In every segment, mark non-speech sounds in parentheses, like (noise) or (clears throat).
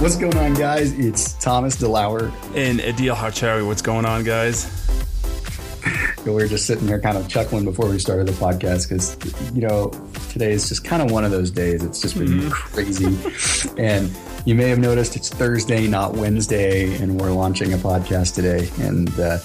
What's going on, guys? It's Thomas DeLauer. And Adil Harchari. What's going on, guys? We (laughs) were just sitting there kind of chuckling before we started the podcast because, you know, today is just kind of one of those days. It's just been mm-hmm. crazy. and you may have noticed it's Thursday, not Wednesday, and we're launching a podcast today. And uh,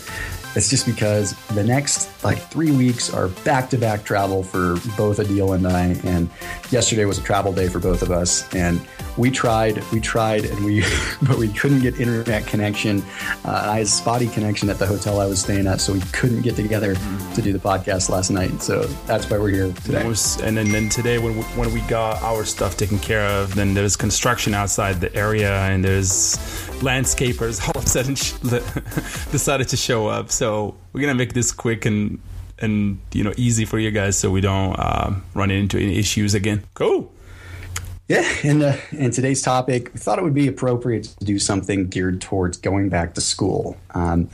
it's just because the next like three weeks are back to back travel for both Adil and I. And yesterday was a travel day for both of us. And we tried, we tried, and we, (laughs) but we couldn't get internet connection. Uh, I had spotty connection at the hotel I was staying at, so we couldn't get together to do the podcast last night. So that's why we're here today. Was, and then, then today, when we, when we got our stuff taken care of, then there's construction outside the area, and there's landscapers (laughs) all of a sudden (laughs) decided to show up. So we're gonna make this quick and and you know easy for you guys, so we don't uh, run into any issues again. Cool. Yeah, and uh, and today's topic, we thought it would be appropriate to do something geared towards going back to school. Um,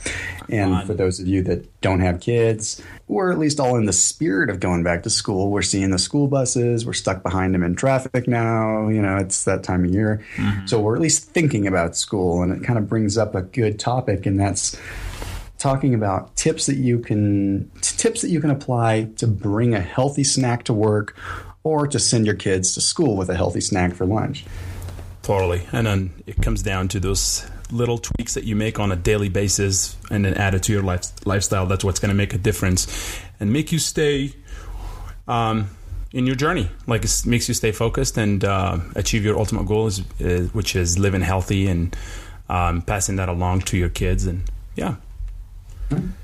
and for those of you that don't have kids, or at least all in the spirit of going back to school, we're seeing the school buses. We're stuck behind them in traffic now. You know, it's that time of year, mm-hmm. so we're at least thinking about school, and it kind of brings up a good topic, and that's talking about tips that you can tips that you can apply to bring a healthy snack to work or to send your kids to school with a healthy snack for lunch. Totally. And then it comes down to those little tweaks that you make on a daily basis and then add it to your life, lifestyle. That's what's going to make a difference and make you stay um, in your journey. Like it makes you stay focused and uh, achieve your ultimate goal, is, uh, which is living healthy and um, passing that along to your kids. And yeah.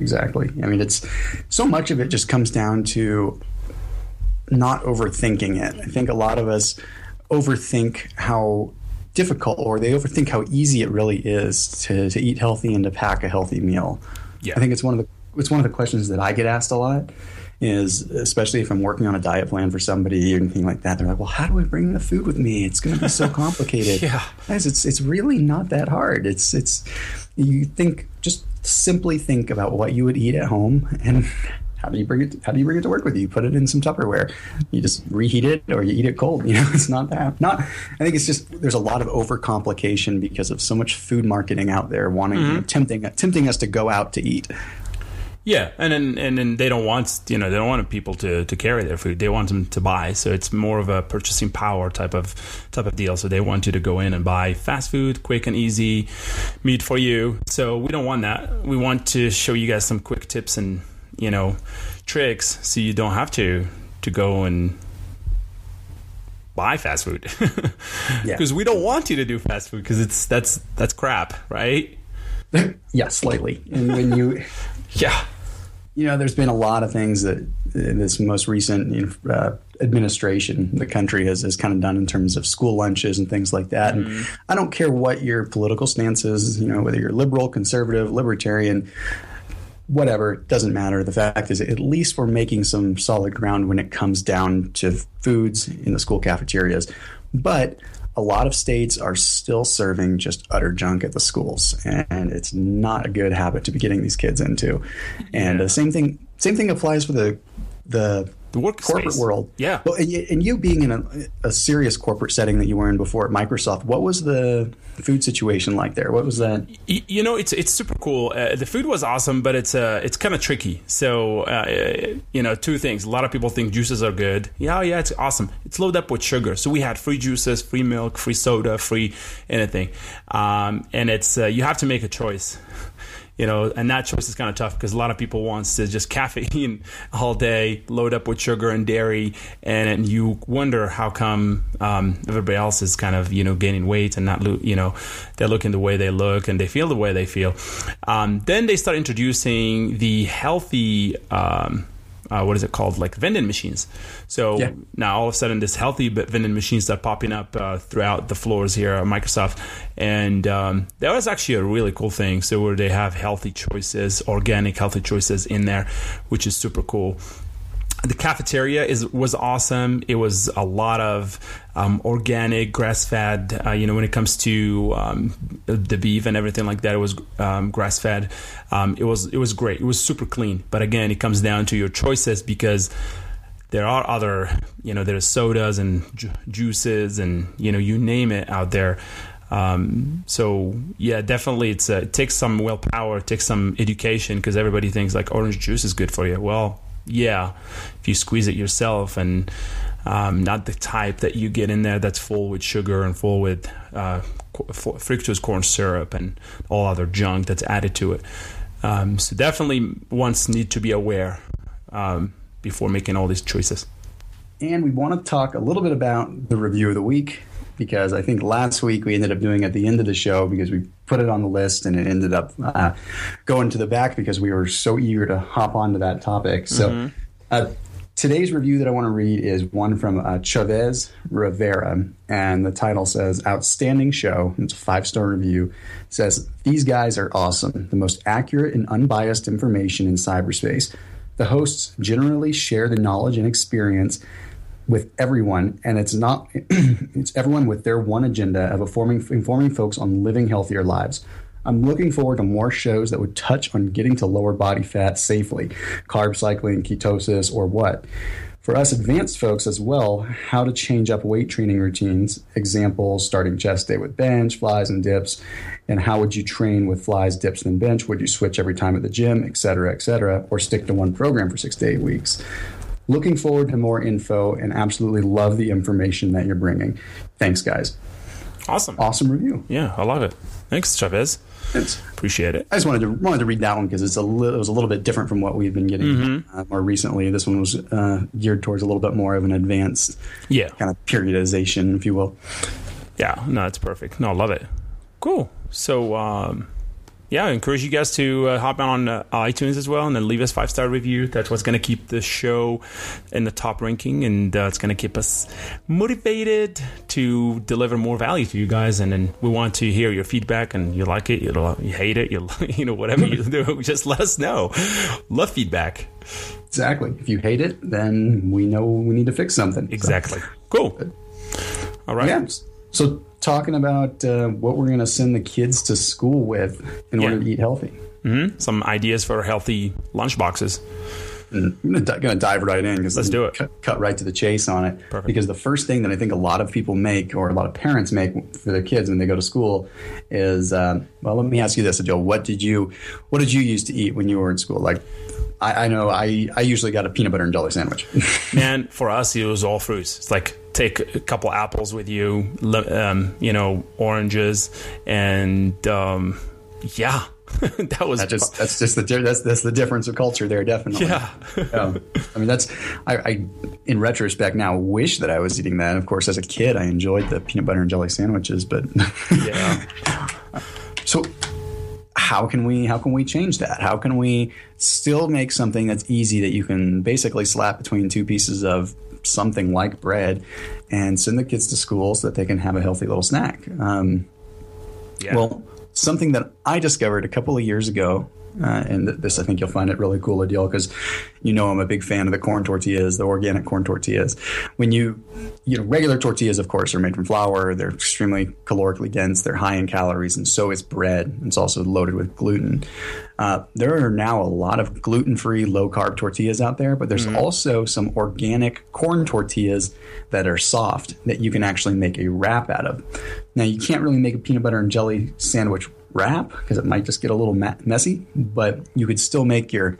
Exactly. I mean, it's so much of it just comes down to not overthinking it. I think a lot of us overthink how difficult or they overthink how easy it really is to, to eat healthy and to pack a healthy meal. Yeah. I think it's one of the it's one of the questions that I get asked a lot is especially if I'm working on a diet plan for somebody or anything like that. They're like, "Well, how do I bring the food with me? It's going to be so (laughs) complicated." yeah, guys, it's it's really not that hard. It's it's you think simply think about what you would eat at home and how do you bring it? How do you bring it to work with you? You put it in some Tupperware. You just reheat it, or you eat it cold. (laughs) You know, it's not that. Not. I think it's just there's a lot of overcomplication because of so much food marketing out there wanting, mm-hmm. you know, tempting, tempting us to go out to eat. Yeah, and then and then they don't want you know they don't want people to, to carry their food. They want them to buy. So it's more of a purchasing power type of type of deal. So they want you to go in and buy fast food, quick and easy, meat for you. So we don't want that. We want to show you guys some quick tips and you know tricks so you don't have to to go and buy fast food because yeah. (laughs) we don't want you to do fast food because it's that's that's crap right (laughs) yeah slightly and when you (laughs) yeah you know there's been a lot of things that this most recent uh, administration the country has, has kind of done in terms of school lunches and things like that mm-hmm. and i don't care what your political stance is you know whether you're liberal conservative libertarian whatever, doesn't matter. The fact is, at least we're making some solid ground when it comes down to foods in the school cafeterias. But a lot of states are still serving just utter junk at the schools, and it's not a good habit to be getting these kids into. And the same thing, same thing applies for the the the work corporate space. world. Yeah. Well, and you being in a, a, serious corporate setting that you were in before at Microsoft, what was the food situation like there? What was that? You know, it's it's super cool. Uh, the food was awesome, but it's uh, it's kind of tricky. So, uh, you know, two things. A lot of people think juices are good. Yeah, yeah, it's awesome. It's loaded up with sugar. So we had free juices, free milk, free soda, free anything, um, and it's uh, you have to make a choice you know, and that choice is kind of tough because a lot of people wants to just (laughs) caffeine all day, load up with sugar and dairy, and, and you wonder how come um, everybody else is kind of you know gaining weight and not lo- you know they're looking the way they look and they feel the way they feel. Um, then they start introducing the healthy. Um, uh, what is it called? Like vending machines. So yeah. now all of a sudden this healthy but vending machines start popping up uh, throughout the floors here at microsoft. And um, that was actually a really cool thing. So where they have healthy choices organic healthy choices in there which is super cool. The cafeteria is was awesome. It was a lot of um, organic, grass fed. Uh, you know, when it comes to um, the beef and everything like that, it was um, grass fed. Um, it was it was great. It was super clean. But again, it comes down to your choices because there are other, you know, there's sodas and ju- juices and you know you name it out there. Um, so yeah, definitely, it's uh, it takes some willpower, it takes some education because everybody thinks like orange juice is good for you. Well, yeah, if you squeeze it yourself and um, not the type that you get in there that's full with sugar and full with uh, fructose corn syrup and all other junk that's added to it. Um, so definitely, once need to be aware um, before making all these choices. And we want to talk a little bit about the review of the week because I think last week we ended up doing at the end of the show because we put it on the list and it ended up uh, going to the back because we were so eager to hop onto that topic. So mm-hmm. uh, today's review that I want to read is one from uh, Chavez Rivera, and the title says "Outstanding Show." It's a five star review. It says these guys are awesome, the most accurate and unbiased information in cyberspace. The hosts generally share the knowledge and experience with everyone, and it's not (clears throat) it's everyone with their one agenda of informing informing folks on living healthier lives. I'm looking forward to more shows that would touch on getting to lower body fat safely, carb cycling, ketosis, or what. For us advanced folks as well, how to change up weight training routines, examples starting chest day with bench, flies, and dips, and how would you train with flies, dips, and bench? Would you switch every time at the gym, et cetera, et cetera, or stick to one program for six to eight weeks? Looking forward to more info and absolutely love the information that you're bringing. Thanks, guys. Awesome. Awesome review. Yeah, I love it. Thanks, Chavez. Thanks. Appreciate it. I just wanted to wanted to read that one because it's a li- it was a little bit different from what we've been getting mm-hmm. uh, more recently. This one was uh, geared towards a little bit more of an advanced, yeah, kind of periodization, if you will. Yeah, no, it's perfect. No, I love it. Cool. So, um, yeah, I encourage you guys to uh, hop on uh, iTunes as well and then leave us five star review. That's what's going to keep the show in the top ranking, and uh, it's going to keep us motivated to deliver more value to you guys. And then we want to hear your feedback, and you like it, you, you hate it, you (laughs) you know whatever you do, (laughs) just let us know. Love feedback. Exactly. If you hate it, then we know we need to fix something. Exactly. So. Cool. All right. Yeah. So talking about uh, what we're going to send the kids to school with in yeah. order to eat healthy. Mm-hmm. Some ideas for healthy lunch boxes. I'm going to dive right in because let's do it. Cut, cut, right to the chase on it. Perfect. Because the first thing that I think a lot of people make, or a lot of parents make for their kids when they go to school, is uh, well. Let me ask you this, Joe. What did you What did you used to eat when you were in school? Like I, I, know I, I usually got a peanut butter and jelly sandwich. (laughs) Man, for us, it was all fruits. It's like take a couple apples with you, um, you know, oranges, and um, yeah, (laughs) that was that just that's just the that's that's the difference of culture there, definitely. Yeah, (laughs) um, I mean that's I, I, in retrospect now wish that I was eating that. Of course, as a kid, I enjoyed the peanut butter and jelly sandwiches, but yeah. (laughs) so how can we how can we change that? How can we still make something that's easy that you can basically slap between two pieces of something like bread and send the kids to school so that they can have a healthy little snack? Um, yeah. Well, something that I discovered a couple of years ago uh, and this, I think you'll find it really cool, Adil, because you know I'm a big fan of the corn tortillas, the organic corn tortillas. When you, you know, regular tortillas, of course, are made from flour. They're extremely calorically dense. They're high in calories, and so is bread. It's also loaded with gluten. Uh, there are now a lot of gluten-free, low-carb tortillas out there, but there's mm-hmm. also some organic corn tortillas that are soft that you can actually make a wrap out of. Now, you can't really make a peanut butter and jelly sandwich wrap because it might just get a little ma- messy, but you could still make your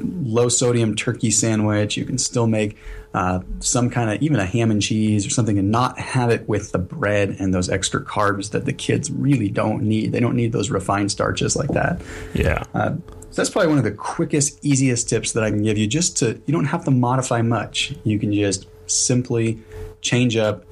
low sodium turkey sandwich. You can still make uh, some kind of even a ham and cheese or something and not have it with the bread and those extra carbs that the kids really don't need. They don't need those refined starches like that. Yeah. Uh, so that's probably one of the quickest, easiest tips that I can give you just to, you don't have to modify much. You can just simply change up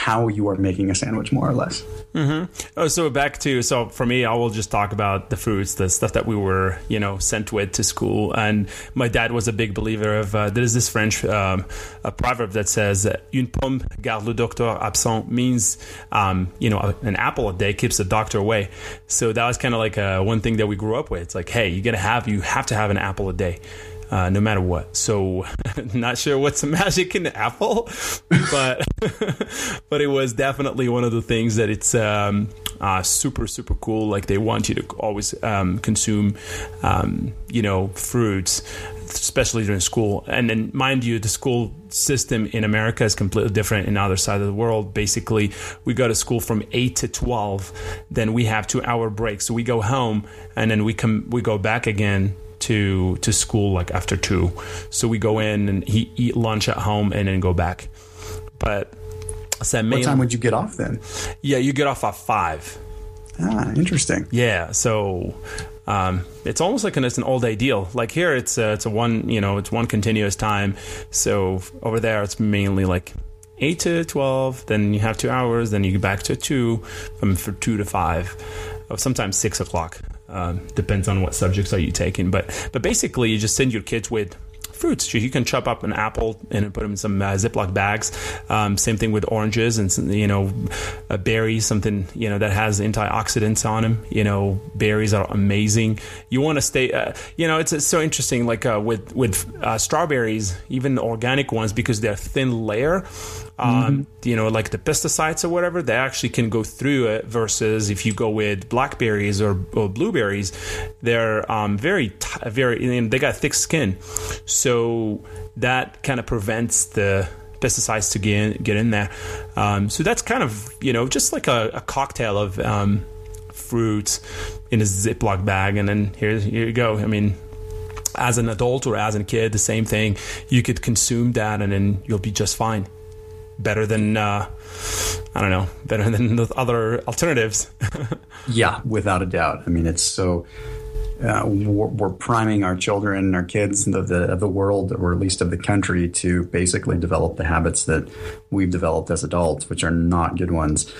how you are making a sandwich, more or less. Mm-hmm. Oh, so back to so for me, I will just talk about the foods, the stuff that we were, you know, sent with to school. And my dad was a big believer of uh, there is this French um, a proverb that says "une pomme garde le docteur absent" means, um, you know, an apple a day keeps the doctor away. So that was kind of like uh, one thing that we grew up with. It's like, hey, you gotta have you have to have an apple a day uh, no matter what. So, (laughs) not sure what's the (laughs) magic in the apple, but (laughs) but it was definitely one of the things that it's um, uh, super super cool. Like they want you to always um, consume, um, you know, fruits especially during school. And then, mind you, the school system in America is completely different in other side of the world. Basically, we go to school from eight to twelve, then we have two hour breaks. So we go home, and then we come we go back again to to school like after two. So we go in and he, eat lunch at home and then go back. But so what time would you get off then? Yeah, you get off at five. Ah, interesting. Yeah, so um, it's almost like an, it's an all day deal. Like here, it's a, it's a one you know it's one continuous time. So over there, it's mainly like eight to twelve. Then you have two hours. Then you get back to two from for two to five, or sometimes six o'clock. Um, depends on what subjects are you taking. But but basically, you just send your kids with fruits. You can chop up an apple and put them in some uh, Ziploc bags. Um, same thing with oranges and you know uh, berries, something you know that has antioxidants on them. You know berries are amazing. You want to stay. Uh, you know it's, it's, so interesting. Like uh, with with uh, strawberries, even organic ones, because they're thin layer. Um, mm-hmm. You know, like the pesticides or whatever, they actually can go through it. Versus if you go with blackberries or, or blueberries, they're um, very, t- very. They got thick skin, so that kind of prevents the pesticides to get in, get in there. Um, so that's kind of you know just like a, a cocktail of um, fruits in a Ziploc bag, and then here here you go. I mean, as an adult or as a kid, the same thing. You could consume that, and then you'll be just fine better than uh, I don't know, better (laughs) than the other alternatives. (laughs) yeah, without a doubt. I mean, it's so uh, we're, we're, priming our children and our kids of the of the world, or at least of the country, to basically develop the habits that we've developed as adults, which are not good ones.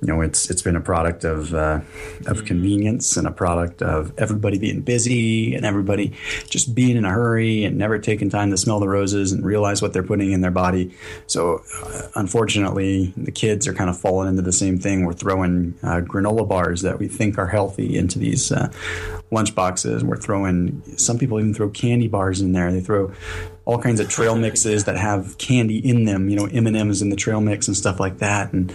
You know, it's it's been a product of uh, of convenience and a product of everybody being busy and everybody just being in a hurry and never taking time to smell the roses and realize what they're putting in their body. So, uh, unfortunately, the kids are kind of falling into the same thing. We're throwing uh, granola bars that we think are healthy into these uh, lunch boxes. And we're throwing some people even throw candy bars in there. They throw all kinds of trail mixes that have candy in them. You know, M and M's in the trail mix and stuff like that. And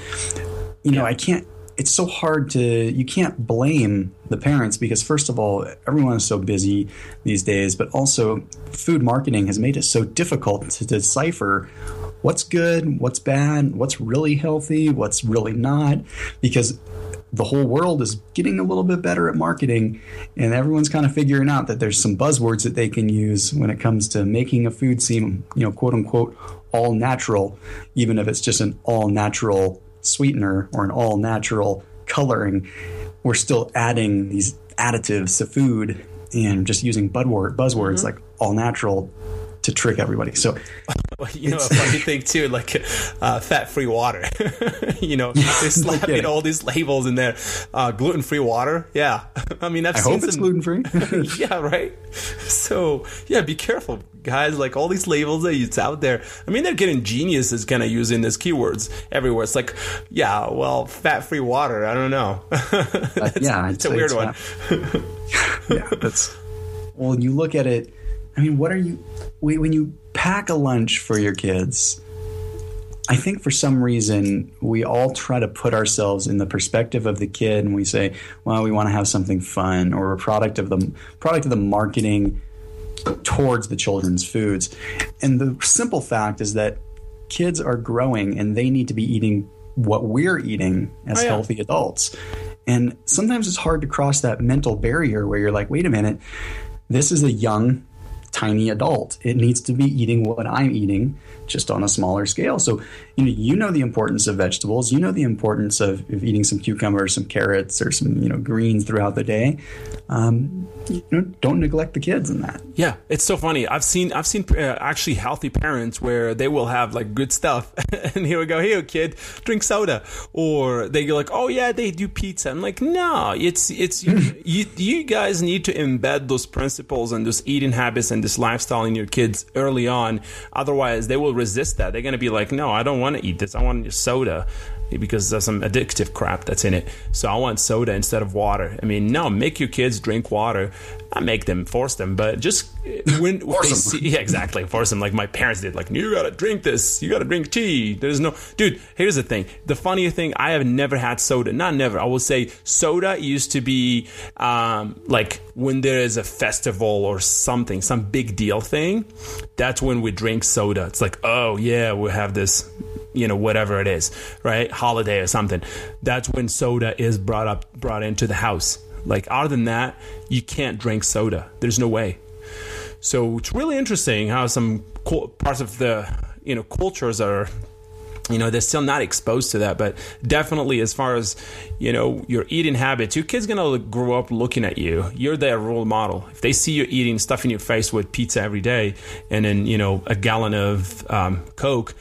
you know, I can't. It's so hard to. You can't blame the parents because first of all, everyone is so busy these days. But also, food marketing has made it so difficult to decipher what's good, what's bad, what's really healthy, what's really not, because the whole world is getting a little bit better at marketing and everyone's kind of figuring out that there's some buzzwords that they can use when it comes to making a food seem, you know, quote unquote, all natural, even if it's just an all natural sweetener or an all natural coloring. We're still adding these additives to food and just using buzzwords mm-hmm. like all natural to trick everybody. So, (laughs) you know, a funny (laughs) thing too, like uh, fat-free water. (laughs) you know, they're slapping all these labels in there. Uh, gluten-free water. Yeah, I mean, I've I seen hope some, it's gluten-free. yeah, right. So, yeah, be careful, guys. Like all these labels that it's out there. I mean, they're getting geniuses kind of using these keywords everywhere. It's like, yeah, well, fat-free water. I don't know. uh, yeah, it's a weird one. yeah, that's. Well, you look at it I mean, what are you when you pack a lunch for your kids? I think for some reason we all try to put ourselves in the perspective of the kid, and we say, "Well, we want to have something fun," or a product of the product of the marketing towards the children's foods. And the simple fact is that kids are growing, and they need to be eating what we're eating as oh, yeah. healthy adults. And sometimes it's hard to cross that mental barrier where you're like, "Wait a minute." This is a young tiny adult. It needs to be eating what I'm eating, just on a smaller scale. So you know, you know the importance of vegetables. You know the importance of, of eating some cucumbers, some carrots, or some you know greens throughout the day. Um, you know, don't neglect the kids in that. Yeah, it's so funny. I've seen I've seen uh, actually healthy parents where they will have like good stuff, (laughs) and here we go, here kid, drink soda, or they go like, oh yeah, they do pizza. I'm like, no, it's it's you, (laughs) you, you guys need to embed those principles and those eating habits and this lifestyle in your kids early on. Otherwise, they will resist that. They're gonna be like, no, I don't want to eat this. I want soda. Because there's some addictive crap that's in it. So I want soda instead of water. I mean, no, make your kids drink water. Not make them, force them, but just when (laughs) force they see, (laughs) yeah, exactly, force them like my parents did. Like you gotta drink this, you gotta drink tea. There's no, dude. Here's the thing. The funny thing, I have never had soda. Not never. I will say soda used to be um, like when there is a festival or something, some big deal thing. That's when we drink soda. It's like, oh yeah, we have this you know whatever it is right? Holiday or something. That's when soda is brought up brought into the house. Like other than that you can't drink soda. There's no way. So it's really interesting how some parts of the you know cultures are you know they're still not exposed to that but definitely as far as you know your eating habits your kid's gonna grow up looking at you. You're their role model. If they see you eating stuff in your face with pizza every day and then you know a gallon of um, coke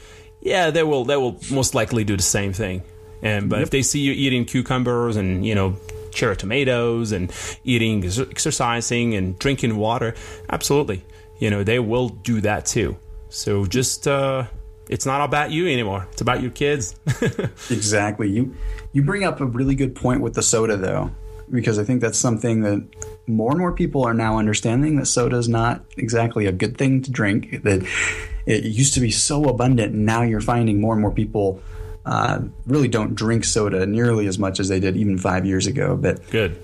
yeah, they will. They will most likely do the same thing. And but yep. if they see you eating cucumbers and you know cherry tomatoes and eating, exercising and drinking water, absolutely, you know they will do that too. So just uh, it's not about you anymore. It's about your kids. (laughs) exactly. You you bring up a really good point with the soda though, because I think that's something that more and more people are now understanding that soda is not exactly a good thing to drink. That it used to be so abundant, and now you're finding more and more people uh, really don't drink soda nearly as much as they did even five years ago. But good.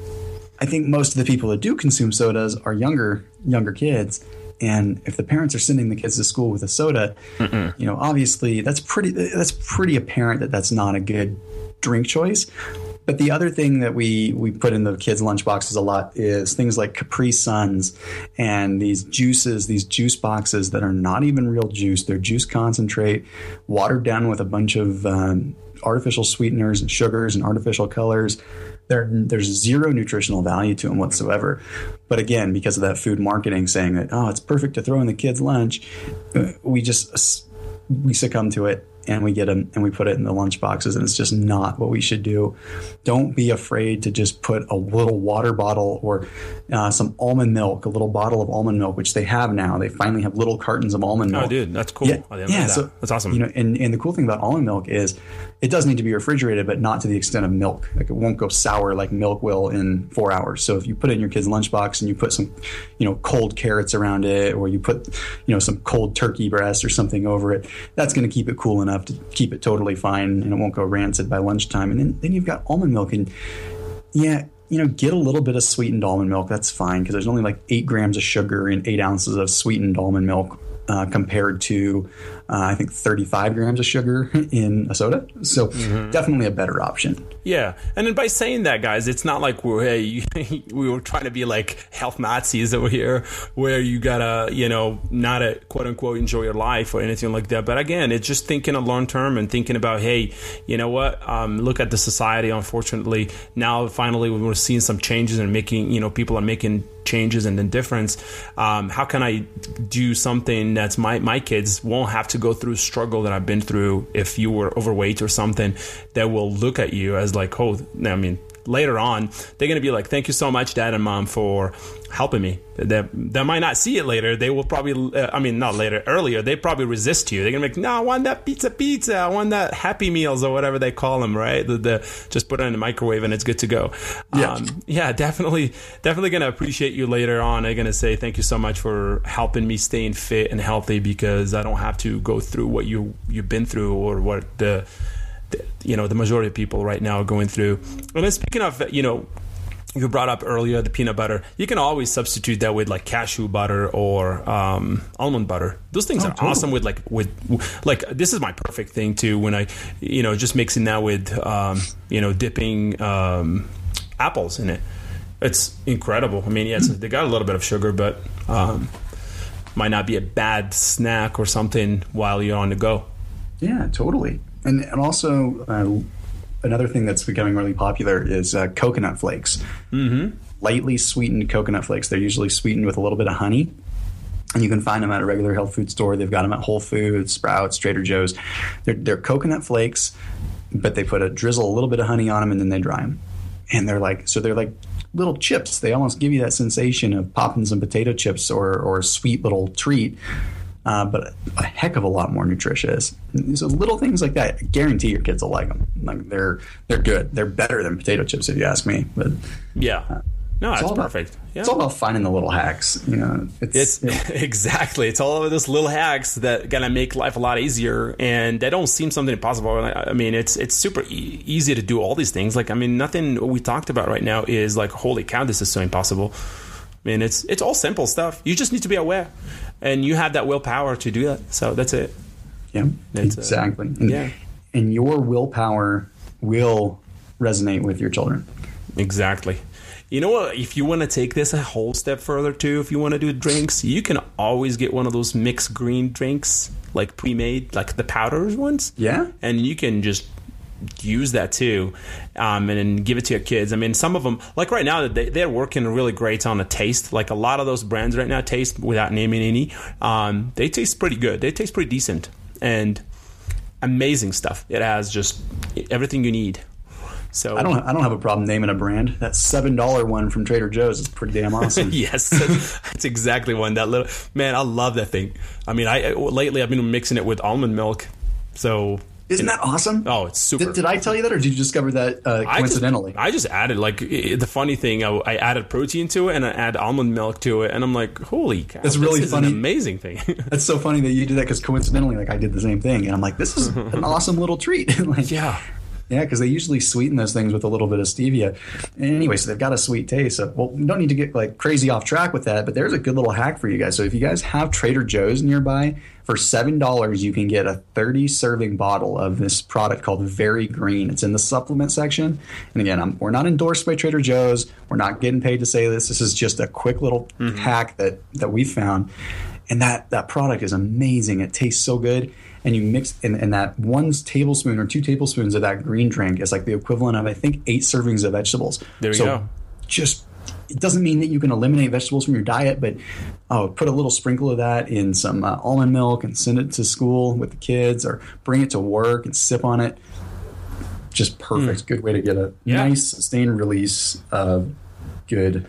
I think most of the people that do consume sodas are younger younger kids. And if the parents are sending the kids to school with a soda, Mm-mm. you know, obviously that's pretty that's pretty apparent that that's not a good drink choice. But the other thing that we we put in the kids' lunch boxes a lot is things like Capri Suns and these juices, these juice boxes that are not even real juice. They're juice concentrate, watered down with a bunch of um, artificial sweeteners and sugars and artificial colors. There, there's zero nutritional value to them whatsoever. But again, because of that food marketing saying that oh, it's perfect to throw in the kids' lunch, uh, we just we succumb to it and we get them and we put it in the lunch boxes and it's just not what we should do. Don't be afraid to just put a little water bottle or uh, some almond milk a little bottle of almond milk which they have now. They finally have little cartons of almond oh, milk. oh dude that's cool. Yeah, yeah so that's awesome. you know and, and the cool thing about almond milk is it does need to be refrigerated but not to the extent of milk. Like it won't go sour like milk will in four hours. So if you put it in your kid's lunchbox and you put some you know cold carrots around it or you put you know some cold turkey breast or something over it that's going to keep it cool enough enough to keep it totally fine and it won't go rancid by lunchtime. And then, then you've got almond milk. And yeah, you know, get a little bit of sweetened almond milk. That's fine because there's only like eight grams of sugar in eight ounces of sweetened almond milk uh, compared to uh, I think 35 grams of sugar (laughs) in a soda. So mm-hmm. definitely a better option. Yeah, and then by saying that, guys, it's not like we're hey (laughs) we were trying to be like health Nazis over here, where you gotta you know not a quote unquote enjoy your life or anything like that. But again, it's just thinking of long term and thinking about hey, you know what? Um, look at the society. Unfortunately, now finally we're seeing some changes and making you know people are making changes and the difference. Um, how can I do something that's my my kids won't have to go through struggle that I've been through if you were overweight or something that will look at you as like, oh, I mean, later on, they're going to be like, thank you so much, dad and mom, for helping me. They, they might not see it later. They will probably, uh, I mean, not later, earlier, they probably resist you. They're going to be like, no, I want that pizza pizza. I want that Happy Meals or whatever they call them, right? The, the just put it in the microwave and it's good to go. Yeah. Um, yeah, definitely, definitely going to appreciate you later on. I'm going to say thank you so much for helping me staying fit and healthy because I don't have to go through what you, you've been through or what the, you know the majority of people right now are going through. And then speaking of you know you brought up earlier the peanut butter. You can always substitute that with like cashew butter or um, almond butter. Those things oh, are totally. awesome with like with like this is my perfect thing too. When I you know just mixing that with um, you know dipping um, apples in it. It's incredible. I mean, yes, they got a little bit of sugar, but um, might not be a bad snack or something while you're on the go. Yeah, totally and and also uh, another thing that's becoming really popular is uh, coconut flakes. Mm-hmm. Lightly sweetened coconut flakes. They're usually sweetened with a little bit of honey. And you can find them at a regular health food store. They've got them at Whole Foods, Sprouts, Trader Joe's. They're, they're coconut flakes, but they put a drizzle, a little bit of honey on them, and then they dry them. And they're like, so they're like little chips. They almost give you that sensation of popping some potato chips or, or a sweet little treat uh, but a heck of a lot more nutritious. So little things like that, I guarantee your kids will like them. Like they're they're good. They're better than potato chips if you ask me. But yeah. No, that's all perfect. About, yeah. It's all about finding the little hacks. You know, it's, it's (laughs) exactly. It's all of those little hacks that gonna make life a lot easier, and they don't seem something impossible. I mean, it's it's super e- easy to do all these things. Like, I mean, nothing we talked about right now is like, holy cow, this is so impossible. I mean, it's it's all simple stuff. You just need to be aware, and you have that willpower to do that. So that's it. Yeah, that's, exactly. And, yeah, and your willpower will resonate with your children. Exactly. You know what? If you want to take this a whole step further too, if you want to do drinks, you can always get one of those mixed green drinks, like pre-made, like the powders ones. Yeah, and you can just use that too um, and then give it to your kids i mean some of them like right now they, they're working really great on a taste like a lot of those brands right now taste without naming any um, they taste pretty good they taste pretty decent and amazing stuff it has just everything you need so I don't I don't have a problem naming a brand. That seven dollar one from Trader Joe's is pretty damn awesome. (laughs) yes, that's, exactly one. That little man, I love that thing. I mean, I lately I've been mixing it with almond milk. So isn't that awesome? Oh, it's super. Did, did, I tell you that, or did you discover that uh, coincidentally? I just, I just, added like it, the funny thing. I, I, added protein to it, and I add almond milk to it, and I'm like, holy cow! That's really funny. amazing thing. (laughs) That's so funny that you did that because coincidentally, like I did the same thing, and I'm like, this is an (laughs) awesome little treat. (laughs) like, yeah. Yeah, because they usually sweeten those things with a little bit of stevia. Anyway, so they've got a sweet taste. So, well, we don't need to get like crazy off track with that, but there's a good little hack for you guys. So if you guys have Trader Joe's nearby, for seven dollars you can get a 30 serving bottle of this product called Very Green. It's in the supplement section. And again, I'm, we're not endorsed by Trader Joe's. We're not getting paid to say this. This is just a quick little mm-hmm. hack that that we found. And that that product is amazing. It tastes so good and you mix and, and that one tablespoon or two tablespoons of that green drink is like the equivalent of I think eight servings of vegetables. There you so go. Just it doesn't mean that you can eliminate vegetables from your diet, but oh, put a little sprinkle of that in some uh, almond milk and send it to school with the kids, or bring it to work and sip on it. Just perfect. Mm. Good way to get a yeah. nice sustained release of good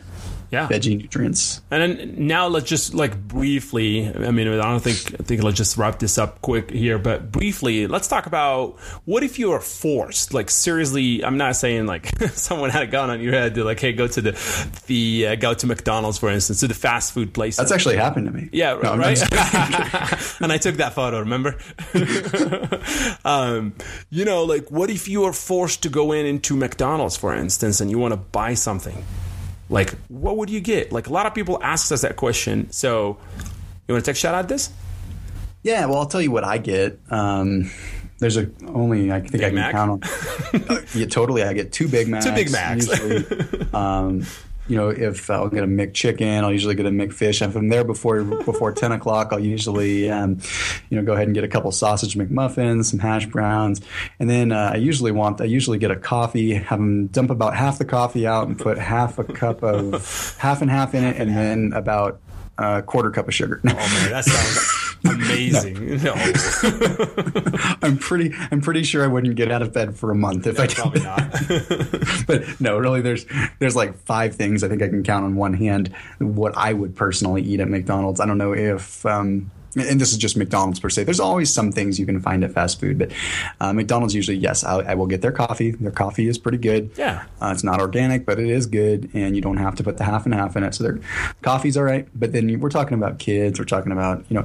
yeah. veggie nutrients. And then now let's just like briefly. I mean, I don't think I think let's just wrap this up quick here, but briefly, let's talk about what if you are forced. Like seriously, I'm not saying like (laughs) someone had a gun on your head to like, hey, go to the the uh, go to McDonald's for instance, to the fast food place. That's actually happened to me. Yeah, no, right. (laughs) and I took that photo. Remember? (laughs) um, you know, like what if you are forced to go in into McDonald's, for instance, and you want to buy something? Like, what would you get? Like, a lot of people ask us that question. So, you want to take a shot at this? Yeah, well, I'll tell you what I get. Um, there's a only I think Big I can Mac? count on. uh, yeah, totally. I get two Big Macs. (laughs) Two Big Macs. Usually, (laughs) um, you know, if I'll get a McChicken, I'll usually get a McFish. If I'm there before before (laughs) ten o'clock, I'll usually, um, you know, go ahead and get a couple sausage McMuffins, some hash browns, and then uh, I usually want I usually get a coffee, have them dump about half the coffee out and put half a cup of (laughs) half and half in it, and then about a quarter cup of sugar. Oh man, that sounds (laughs) (laughs) amazing. no. (laughs) I'm pretty I'm pretty sure I wouldn't get out of bed for a month if no, I probably not. (laughs) but no, really there's there's like five things I think I can count on one hand what I would personally eat at McDonald's. I don't know if um, and this is just McDonald's per se. There's always some things you can find at fast food, but uh, McDonald's usually, yes, I, I, will get their coffee. Their coffee is pretty good. Yeah, uh, it's not organic, but it is good, and you don't have to put the half and half in it. So their coffee's all right. But then we're talking about kids. We're talking about you know,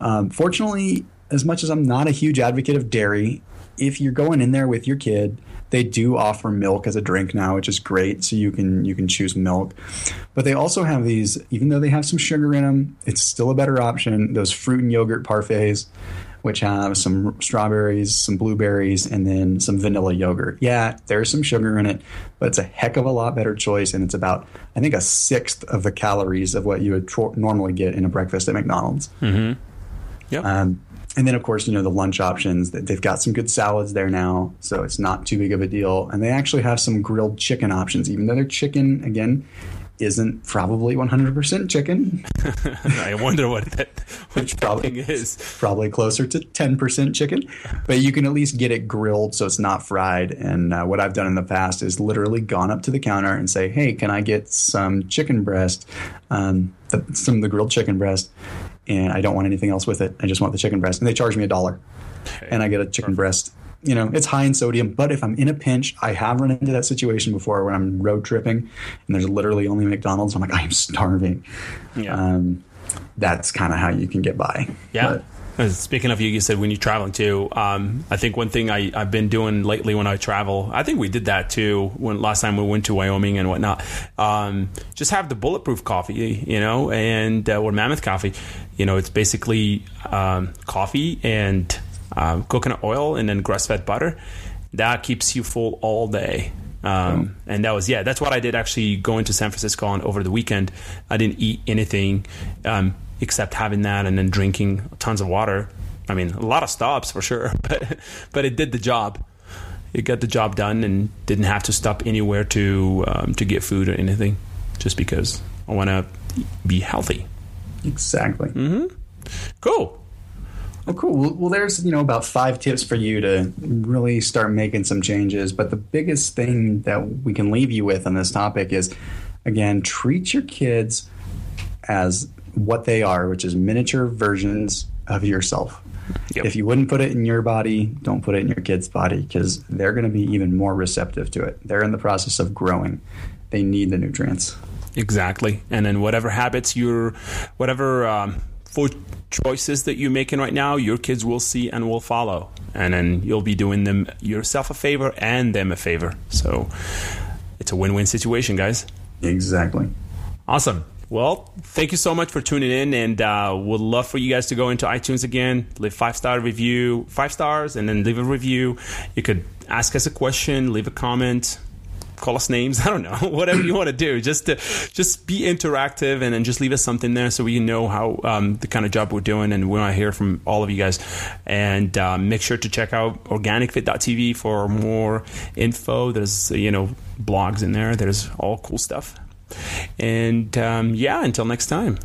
um, fortunately, as much as I'm not a huge advocate of dairy, if you're going in there with your kid they do offer milk as a drink now, which is great. So you can you can choose milk, but they also have these. Even though they have some sugar in them, it's still a better option. Those fruit and yogurt parfaits, which have some strawberries, some blueberries, and then some vanilla yogurt. Yeah, there's some sugar in it, but it's a heck of a lot better choice, and it's about I think a sixth of the calories of what you would normally get in a breakfast at McDonald's. Mm-hmm. Yep. Um, and then, of course, you know, the lunch options, they've got some good salads there now. So it's not too big of a deal. And they actually have some grilled chicken options, even though their chicken, again, isn't probably 100% chicken. (laughs) I wonder what that (laughs) which probably is. Probably closer to 10% chicken, but you can at least get it grilled so it's not fried. And uh, what I've done in the past is literally gone up to the counter and say, "Hey, can I get some chicken breast, um, the, some of the grilled chicken breast?" And I don't want anything else with it. I just want the chicken breast. And they charge me a dollar, okay. and I get a chicken Perfect. breast. You know, it's high in sodium, but if I'm in a pinch, I have run into that situation before when I'm road tripping and there's literally only McDonald's. I'm like, I am starving. Yeah. Um, that's kind of how you can get by. Yeah. But, Speaking of you, you said when you're traveling too. Um, I think one thing I, have been doing lately when I travel, I think we did that too when last time we went to Wyoming and whatnot. Um, just have the bulletproof coffee, you know, and uh, or Mammoth coffee. You know, it's basically um, coffee and uh, coconut oil and then grass fed butter. That keeps you full all day. Um, oh. And that was yeah, that's what I did actually going to San Francisco on over the weekend. I didn't eat anything. Um, except having that and then drinking tons of water. I mean, a lot of stops for sure, (laughs) but but it did the job. It got the job done and didn't have to stop anywhere to um, to get food or anything, just because I want to be healthy. Exactly. Mm-hmm. Cool. Well, cool. Well, well, there's you know about five tips for you to really start making some changes. But the biggest thing that we can leave you with on this topic is, again, treat your kids as what they are, which is miniature versions of yourself. Yep. If you wouldn't put it in your body, don't put it in your kid's body because they're going to be even more receptive to it. They're in the process of growing. They need the nutrients. Exactly. And then whatever habits you're, whatever um, food choices that you're making right now, your kids will see and will follow. And then you'll be doing them yourself a favor and them a favor. So it's a win win situation, guys. Exactly. Awesome. Well, thank you so much for tuning in, and uh, would love for you guys to go into iTunes again, leave five star review, five stars, and then leave a review. You could ask us a question, leave a comment, call us names. (laughs) I don't know, (laughs) whatever you want to do. Just to just be interactive, and then just leave us something there so we know how um, the kind of job we're doing, and we want to hear from all of you guys. And um, make sure to check out organicfit.tv for more info. There's you know blogs in there. There's all cool stuff. And um, yeah, until next time.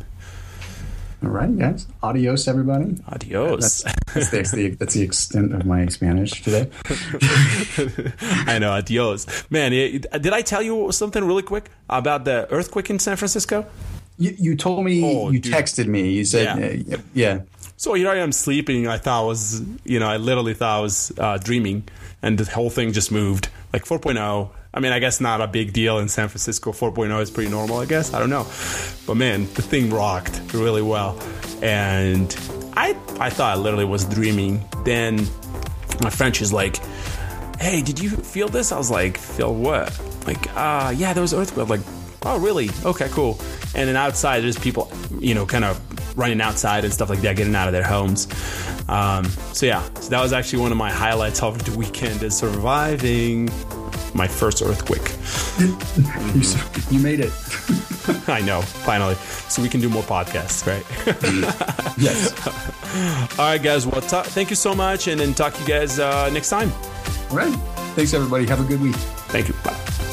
All right, guys. Adios, everybody. Adios. That's, that's, the, that's the extent of my Spanish today. (laughs) I know. Adios. Man, did I tell you something really quick about the earthquake in San Francisco? You, you told me, oh, you dude. texted me. You said, yeah. Uh, yeah. So here I am sleeping. I thought I was, you know, I literally thought I was uh, dreaming, and the whole thing just moved like 4.0 I mean, I guess not a big deal in San Francisco. 4.0 is pretty normal, I guess. I don't know. But man, the thing rocked really well. And I, I thought I literally was dreaming. Then my French is like, hey, did you feel this? I was like, feel what? Like, uh, yeah, there was earthquake. Like, oh, really? Okay, cool. And then outside, there's people, you know, kind of running outside and stuff like that, getting out of their homes. Um, so yeah, so that was actually one of my highlights of the weekend is surviving my first earthquake. (laughs) you made it. (laughs) I know, finally. So we can do more podcasts, right? (laughs) yes. All right, guys. Well, t- thank you so much, and then talk to you guys uh, next time. All right. Thanks, everybody. Have a good week. Thank you. Bye.